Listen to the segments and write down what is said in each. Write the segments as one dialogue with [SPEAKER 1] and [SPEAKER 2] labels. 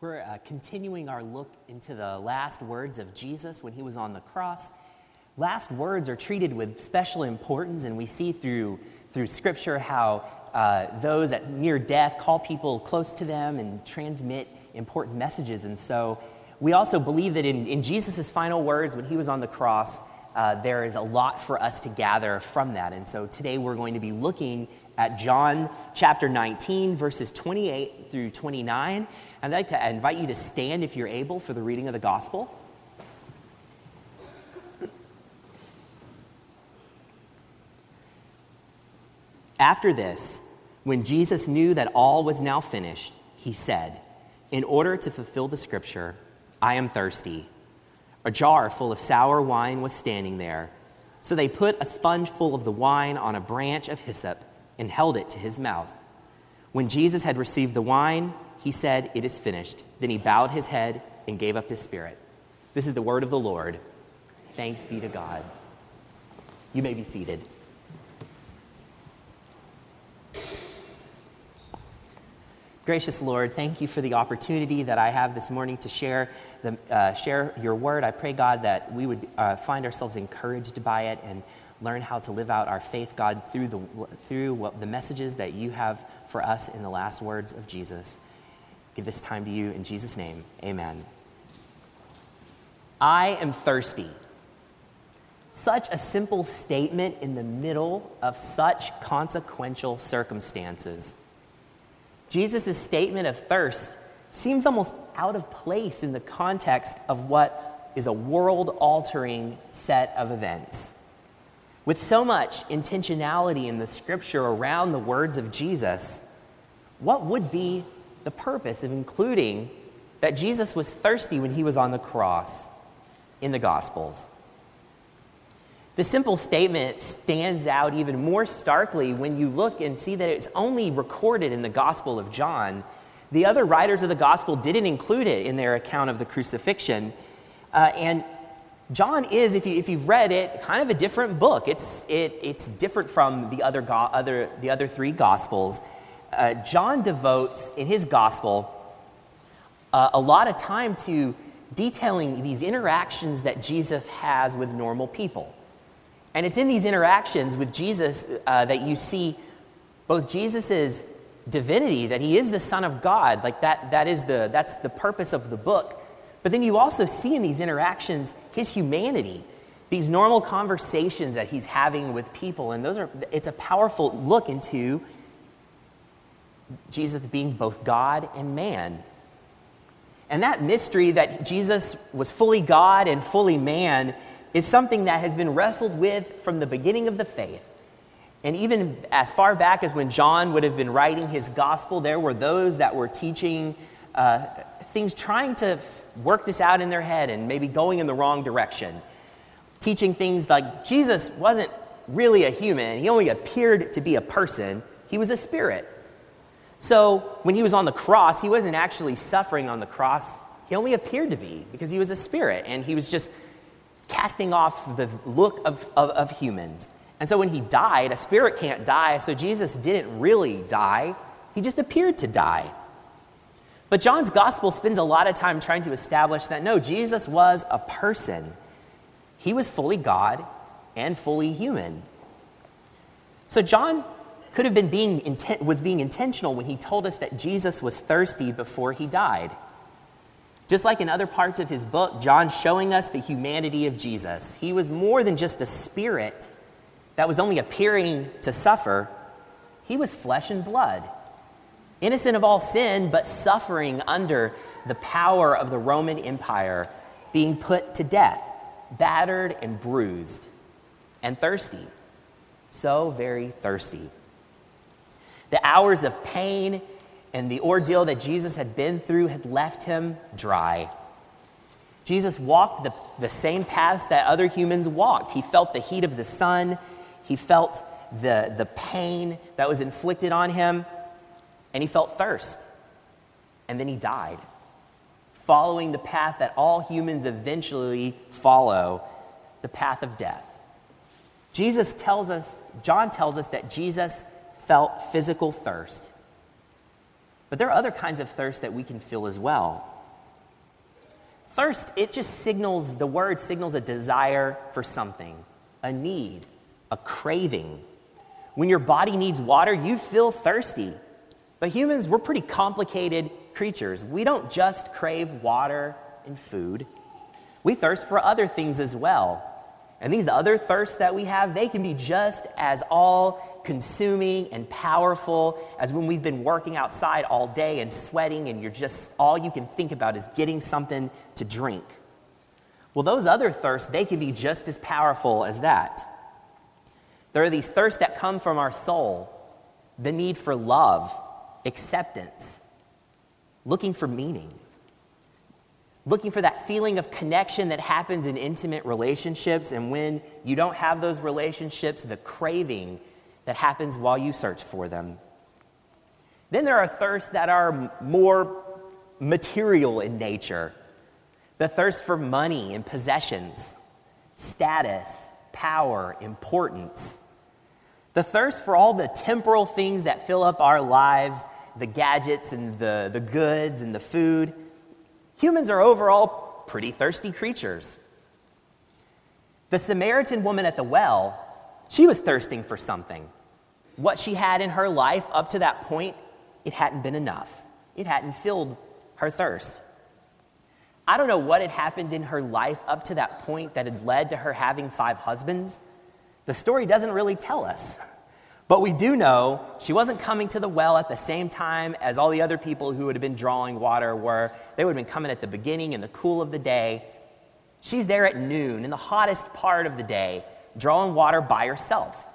[SPEAKER 1] We're uh, continuing our look into the last words of Jesus when he was on the cross. Last words are treated with special importance, and we see through, through Scripture how uh, those at near death call people close to them and transmit important messages. And so we also believe that in, in Jesus' final words when he was on the cross, uh, there is a lot for us to gather from that. And so today we're going to be looking at John chapter 19, verses 28 through 29. I'd like to invite you to stand if you're able for the reading of the gospel. After this, when Jesus knew that all was now finished, he said, In order to fulfill the scripture, I am thirsty. A jar full of sour wine was standing there. So they put a sponge full of the wine on a branch of hyssop and held it to his mouth. When Jesus had received the wine, he said, It is finished. Then he bowed his head and gave up his spirit. This is the word of the Lord. Thanks be to God. You may be seated. Gracious Lord, thank you for the opportunity that I have this morning to share, the, uh, share your word. I pray, God, that we would uh, find ourselves encouraged by it and learn how to live out our faith, God, through the, through what, the messages that you have for us in the last words of Jesus. Give this time to you in Jesus' name. Amen. I am thirsty. Such a simple statement in the middle of such consequential circumstances. Jesus' statement of thirst seems almost out of place in the context of what is a world altering set of events. With so much intentionality in the scripture around the words of Jesus, what would be the purpose of including that Jesus was thirsty when he was on the cross in the Gospels? The simple statement stands out even more starkly when you look and see that it's only recorded in the Gospel of John. The other writers of the Gospel didn't include it in their account of the crucifixion. Uh, and John is, if, you, you've read it, kind of a different book. It's, it, it's different from the other, go- other, the other three Gospels. Uh, John devotes, in his Gospel, uh, a lot of time to detailing these interactions that Jesus has with normal people. And it's in these interactions with Jesus uh, that you see both Jesus' divinity, that he is the Son of God, like that, that is the, that's the purpose of the book. But then you also see in these interactions his humanity, these normal conversations that he's having with people. And those are, it's a powerful look into Jesus being both God and man. And that mystery that Jesus was fully God and fully man is something that has been wrestled with from the beginning of the faith. And even as far back as when John would have been writing his gospel, there were those that were teaching uh, things, trying to f- work this out in their head and maybe going in the wrong direction. Teaching things like Jesus wasn't really a human, he only appeared to be a person, he was a spirit. So when he was on the cross, he wasn't actually suffering on the cross, he only appeared to be because he was a spirit and he was just casting off the look of, of, of humans. And so when he died, a spirit can't die, so Jesus didn't really die, he just appeared to die. But John's gospel spends a lot of time trying to establish that no, Jesus was a person. He was fully God and fully human. So John could have been being inten- was being intentional when he told us that Jesus was thirsty before he died. Just like in other parts of his book, John's showing us the humanity of Jesus. He was more than just a spirit that was only appearing to suffer, he was flesh and blood. Innocent of all sin, but suffering under the power of the Roman Empire, being put to death, battered and bruised, and thirsty. So very thirsty. The hours of pain and the ordeal that Jesus had been through had left him dry. Jesus walked the, the same paths that other humans walked. He felt the heat of the sun, he felt the, the pain that was inflicted on him, and he felt thirst. And then he died, following the path that all humans eventually follow the path of death. Jesus tells us, John tells us that Jesus felt physical thirst. But there are other kinds of thirst that we can feel as well. Thirst, it just signals, the word signals a desire for something, a need, a craving. When your body needs water, you feel thirsty. But humans, we're pretty complicated creatures. We don't just crave water and food, we thirst for other things as well. And these other thirsts that we have, they can be just as all consuming and powerful as when we've been working outside all day and sweating, and you're just, all you can think about is getting something to drink. Well, those other thirsts, they can be just as powerful as that. There are these thirsts that come from our soul the need for love, acceptance, looking for meaning, looking for that feeling of connection that happens in intimate relationships. And when you don't have those relationships, the craving that happens while you search for them. Then there are thirsts that are more material in nature the thirst for money and possessions, status, power, importance. The thirst for all the temporal things that fill up our lives, the gadgets and the, the goods and the food. Humans are overall pretty thirsty creatures. The Samaritan woman at the well, she was thirsting for something. What she had in her life up to that point, it hadn't been enough. It hadn't filled her thirst. I don't know what had happened in her life up to that point that had led to her having five husbands. The story doesn't really tell us. But we do know she wasn't coming to the well at the same time as all the other people who would have been drawing water were. They would have been coming at the beginning in the cool of the day. She's there at noon in the hottest part of the day, drawing water by herself.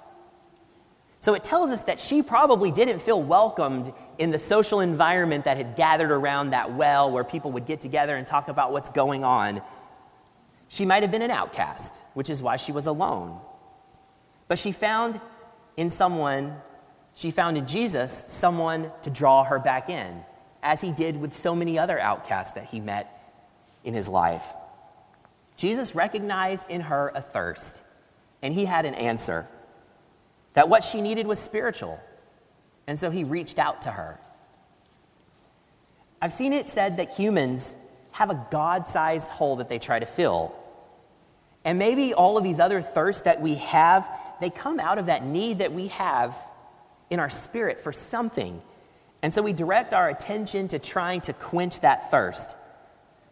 [SPEAKER 1] So it tells us that she probably didn't feel welcomed in the social environment that had gathered around that well where people would get together and talk about what's going on. She might have been an outcast, which is why she was alone. But she found in someone, she found in Jesus someone to draw her back in, as he did with so many other outcasts that he met in his life. Jesus recognized in her a thirst, and he had an answer that what she needed was spiritual. And so he reached out to her. I've seen it said that humans have a God sized hole that they try to fill. And maybe all of these other thirsts that we have, they come out of that need that we have in our spirit for something. And so we direct our attention to trying to quench that thirst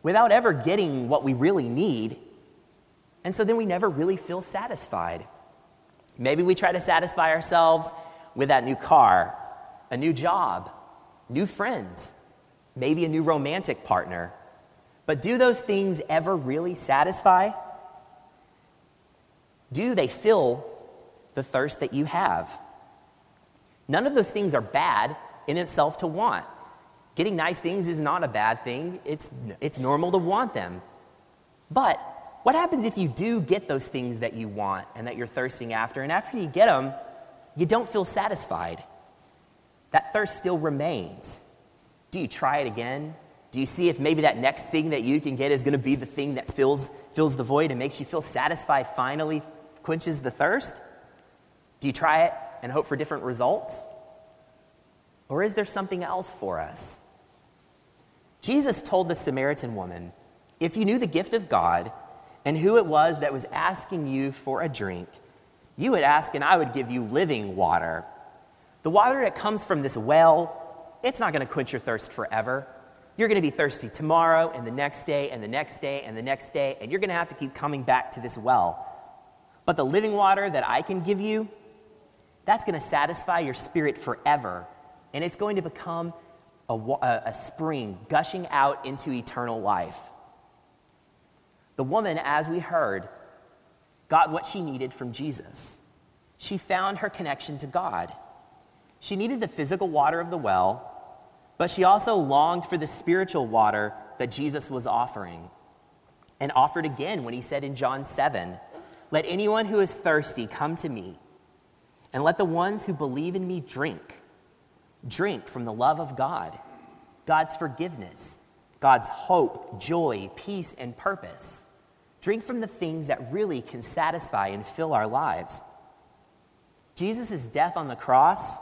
[SPEAKER 1] without ever getting what we really need. And so then we never really feel satisfied. Maybe we try to satisfy ourselves with that new car, a new job, new friends, maybe a new romantic partner. But do those things ever really satisfy? Do they fill the thirst that you have? None of those things are bad in itself to want. Getting nice things is not a bad thing, it's, it's normal to want them. But what happens if you do get those things that you want and that you're thirsting after, and after you get them, you don't feel satisfied? That thirst still remains. Do you try it again? Do you see if maybe that next thing that you can get is going to be the thing that fills, fills the void and makes you feel satisfied, finally quenches the thirst? Do you try it and hope for different results? Or is there something else for us? Jesus told the Samaritan woman, If you knew the gift of God and who it was that was asking you for a drink, you would ask, and I would give you living water. The water that comes from this well, it's not going to quench your thirst forever. You're going to be thirsty tomorrow and the next day and the next day and the next day, and you're going to have to keep coming back to this well. But the living water that I can give you, that's going to satisfy your spirit forever, and it's going to become a, a, spring gushing out into eternal life. The woman, as we heard, got what she needed from Jesus. She found her connection to God. She needed the physical water of the well, but she also longed for the spiritual water that Jesus was offering. And offered again when he said in John 7 Let anyone who is thirsty come to me, and let the ones who believe in me drink. Drink from the love of God, God's forgiveness, God's hope, joy, peace, and purpose. Drink from the things that really can satisfy and fill our lives. Jesus' death on the cross,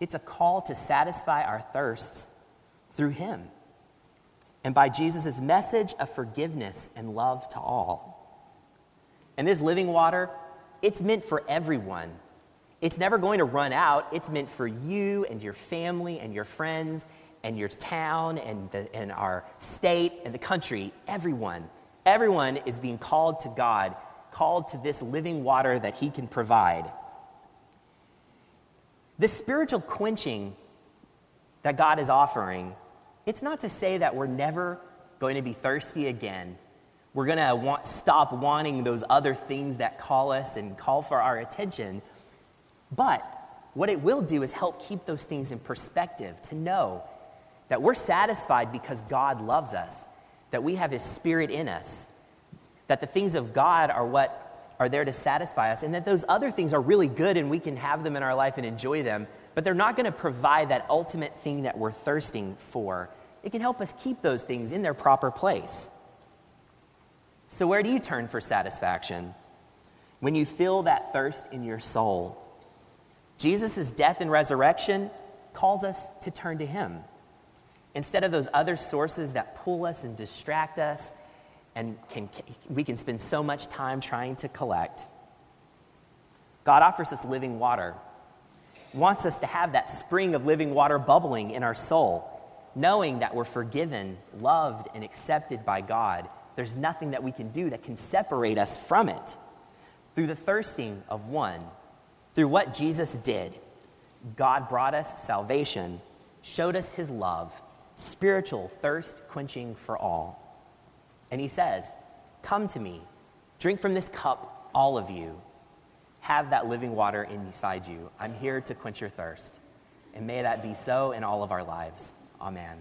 [SPEAKER 1] it's a call to satisfy our thirsts through him and by Jesus' message of forgiveness and love to all. And this living water, it's meant for everyone. It's never going to run out. It's meant for you and your family and your friends and your town and, the, and our state and the country. Everyone. Everyone is being called to God, called to this living water that He can provide. This spiritual quenching that God is offering, it's not to say that we're never going to be thirsty again. We're going to want, stop wanting those other things that call us and call for our attention. But what it will do is help keep those things in perspective, to know that we're satisfied because God loves us, that we have His Spirit in us, that the things of God are what are there to satisfy us, and that those other things are really good and we can have them in our life and enjoy them, but they're not going to provide that ultimate thing that we're thirsting for. It can help us keep those things in their proper place. So, where do you turn for satisfaction? When you feel that thirst in your soul, Jesus' death and resurrection calls us to turn to Him. Instead of those other sources that pull us and distract us, and can, we can spend so much time trying to collect, God offers us living water, wants us to have that spring of living water bubbling in our soul, knowing that we're forgiven, loved, and accepted by God. There's nothing that we can do that can separate us from it. Through the thirsting of one, through what Jesus did, God brought us salvation, showed us his love, spiritual thirst quenching for all. And he says, Come to me, drink from this cup, all of you. Have that living water inside you. I'm here to quench your thirst. And may that be so in all of our lives. Amen.